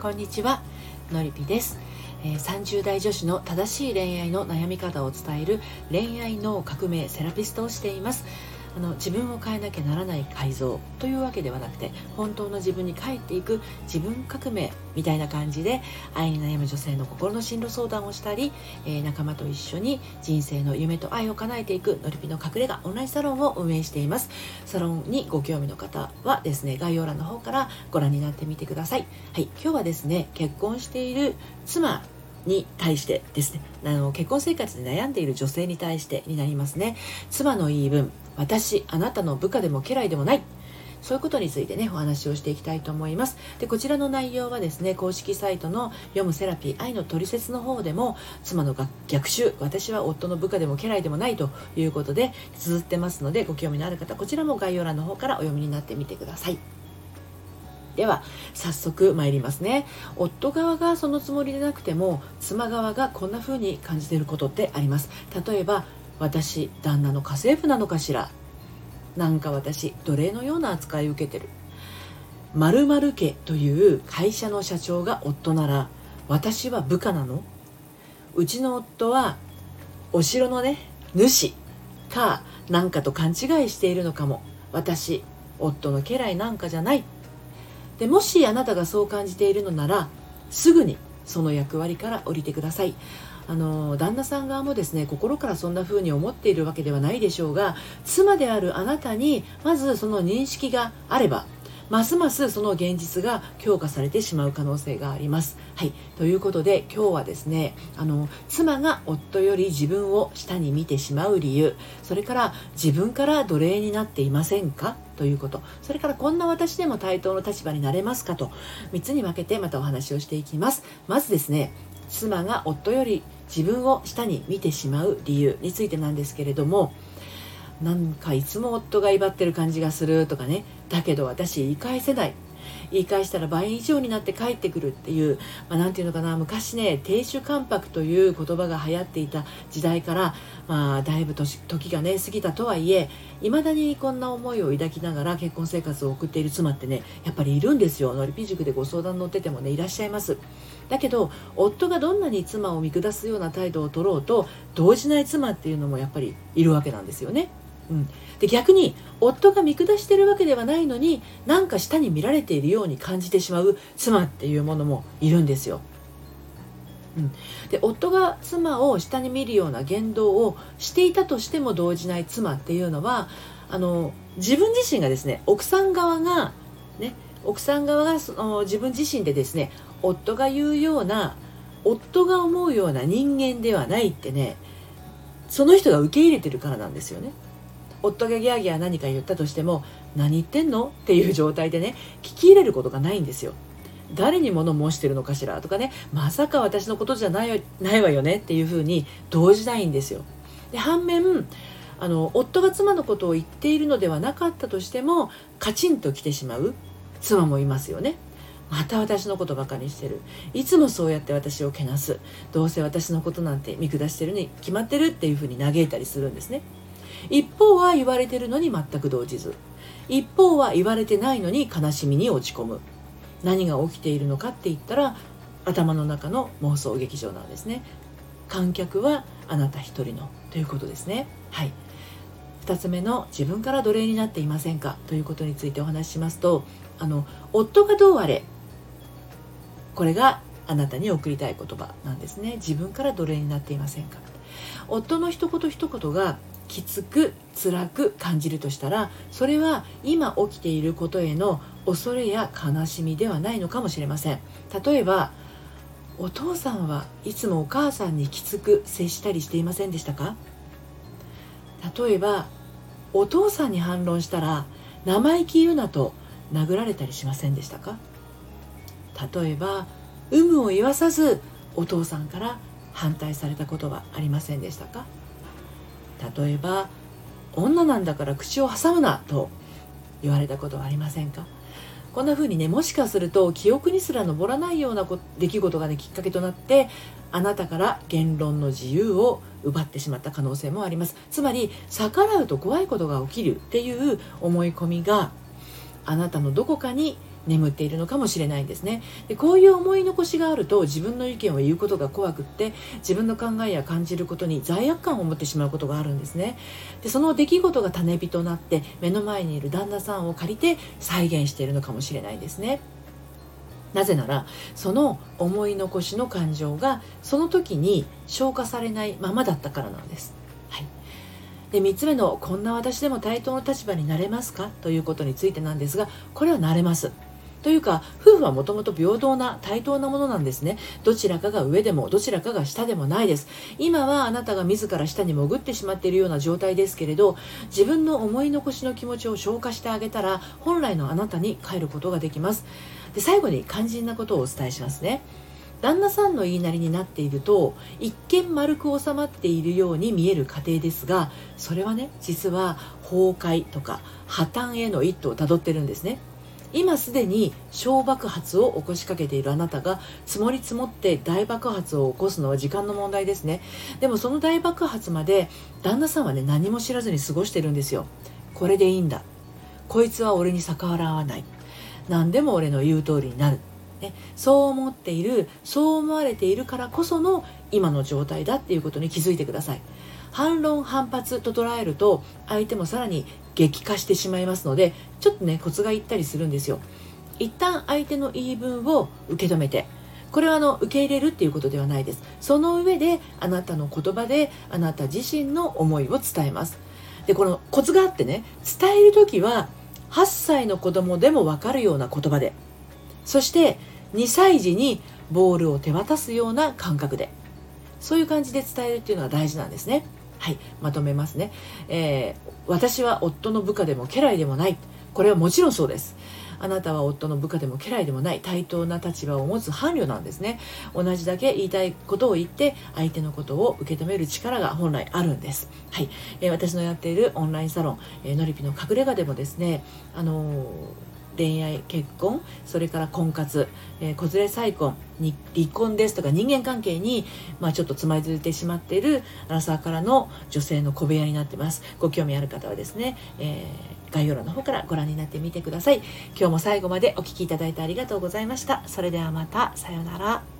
こんにちはのりぴです、えー30代女子の正しい恋愛の悩み方を伝える恋愛の革命セラピストをしています。あの自分を変えなきゃならない改造というわけではなくて本当の自分に帰っていく自分革命みたいな感じで愛に悩む女性の心の進路相談をしたり、えー仲間と一緒に人生の夢と愛を叶えていくのりぴの隠れ家オンラインサロンを運営しています。サロンにご興味の方はですね概要欄の方からご覧になってみてください。はい今日はですね結婚している妻に対してですねあの結婚生活で悩んでいる女性に対してになりますね。妻の言い分私あなたの部下でも家来でもない。そういうことについてねお話をしていきたいと思います。でこちらの内容はですね公式サイトの読むセラピー愛のトリセツの方でも妻の逆襲私は夫の部下でも家来でもないということで綴ってますのでご興味のある方こちらも概要欄の方からお読みになってみてください。では早速参りますね。夫側がそのつもりでなくても妻側がこんな風に感じていることってあります。例えば私旦那の家政婦なのかしら。なんか私奴隷のような扱いを受けてる。〇〇家という会社の社長が夫なら私は部下なの。うちの夫はお城のね主かなんかと勘違いしているのかも。私夫の家来なんかじゃない。でもしあなたがそう感じているのならすぐにその役割から降りてください。あの旦那さん側もですね心からそんな風に思っているわけではないでしょうが妻であるあなたにまずその認識があればますますその現実が強化されてしまう可能性があります。はい、ということで今日はですねあの妻が夫より自分を下に見てしまう理由それから自分から奴隷になっていませんか？ということ。それからこんな私でも対等の立場になれますか？と3つに分けてまたお話をしていきます。まずですね妻が夫より自分を下に見てしまう理由についてなんですけれどもなんかいつも夫が威張ってる感じがするとかね。だけど私言い返せない言い返したら倍以上になって帰ってくるっていう、まあ、なんていうのかな昔ね亭主関白という言葉が流行っていた時代から、まあ、だいぶ時がね過ぎたとはいえいまだにこんな思いを抱きながら結婚生活を送っている妻ってねやっぱりいるんですよのりぴ塾でご相談乗っててもねいらっしゃいますだけど夫がどんなに妻を見下すような態度を取ろうと動じない妻っていうのもやっぱりいるわけなんですよね。うん、で逆に夫が見下してるわけではないのになんか下に見られているように感じてしまう妻っていうものもいるんですよ。うん、で夫が妻を下に見るような言動をしていたとしても動じない妻っていうのはあの自分自身がですね奥さん側がね奥さん側がその自分自身でですね夫が言うような夫が思うような人間ではないってねその人が受け入れてるからなんですよね。夫がギャーギャー何か言ったとしても何言ってんのっていう状態でね聞き入れることがないんですよ。誰に物申してるのかしらとかねまさか私のことじゃないないわよねっていうふうに動じないんですよ。で反面あの夫が妻のことを言っているのではなかったとしてもカチンと来てしまう妻もいますよね。また私のことばかりしてるいつもそうやって私をけなすどうせ私のことなんて見下してるに決まってるっていうふうに嘆いたりするんですね。一方は言われてるのに全く動じず。一方は言われてないのに悲しみに落ち込む。何が起きているのかって言ったら頭の中の妄想劇場なんですね。観客はあなた一人のということですね。はい。2つ目の自分から奴隷になっていませんか？ということについてお話ししますとあの夫がどうあれこれがあなたに送りたい言葉なんですね。自分から奴隷になっていませんか？夫の一言一言がきつく辛く感じるとしたらそれは今起きていることへの恐れや悲しみではないのかもしれません。例えばお父さんはいつもお母さんにきつく接したりしていませんでしたか？例えばお父さんに反論したら生意気言うなと殴られたりしませんでしたか？例えば有無を言わさずお父さんから反対されたことはありませんでしたか？例えば女なんだから口を挟むなと言われたことはありませんか？こんな風にねもしかすると記憶にすら上らないような出来事がねきっかけとなってあなたから言論の自由を奪ってしまった可能性もあります。つまり逆らうと怖いことが起きるっていう思い込みがあなたのどこかに眠っているのかもしれないんですねでこういう思い残しがあると自分の意見を言うことが怖くって自分の考えや感じることに罪悪感を持ってしまうことがあるんですねでその出来事が種火となって目の前にいる旦那さんを借りて再現しているのかもしれないですねなぜならその思い残しの感情がその時に消化されないままだったからなんです。はい、で3つ目の「こんな私でも対等の立場になれますか?」ということについてなんですがこれはなれます。というか夫婦はもともと平等な対等なものなんですね。どちらかが上でもどちらかが下でもないです。今はあなたが自ら下に潜ってしまっているような状態ですけれど自分の思い残しの気持ちを消化してあげたら本来のあなたに帰ることができます。で最後に肝心なことをお伝えしますね。旦那さんの言いなりになっていると一見丸く収まっているように見える過程ですがそれはね実は崩壊とか破綻への一途をたどってるんですね。今すでに小爆発を起こしかけているあなたが積もり積もって大爆発を起こすのは時間の問題ですね。でもその大爆発まで旦那さんはね何も知らずに過ごしてるんですよ。これでいいんだ。こいつは俺に逆らわない。何でも俺の言う通りになる、ね、そう思っているそう思われているからこその今の状態だっていうことに気づいてください。反論反発と捉えると相手もさらに激化してしまいますのでちょっとねコツがいったりするんですよ。一旦相手の言い分を受け止めてこれはあの受け入れるっていうことではないです。その上であなたの言葉であなた自身の思いを伝えます。でこのコツがあってね伝える時は8歳の子供でも分かるような言葉でそして2歳児にボールを手渡すような感覚でそういう感じで伝えるっていうのが大事なんですね。はいまとめますね、えー、私は夫の部下でも家来でもない。これはもちろんそうです。あなたは夫の部下でも家来でもない。対等な立場を持つ伴侶なんですね。同じだけ言いたいことを言って相手のことを受け止める力が本来あるんです。はい、えー、私のやっているオンラインサロン、えー、のりぴの隠れ家でもですねあのー恋愛結婚それから婚活、えー、子連れ再婚に離婚ですとか人間関係に、まあ、ちょっとつまずいてしまっているアラサーからの女性の小部屋になってます。ご興味ある方はですね、えー、概要欄の方からご覧になってみてください。今日も最後までお聴きいただいてありがとうございました。それではまたさようなら。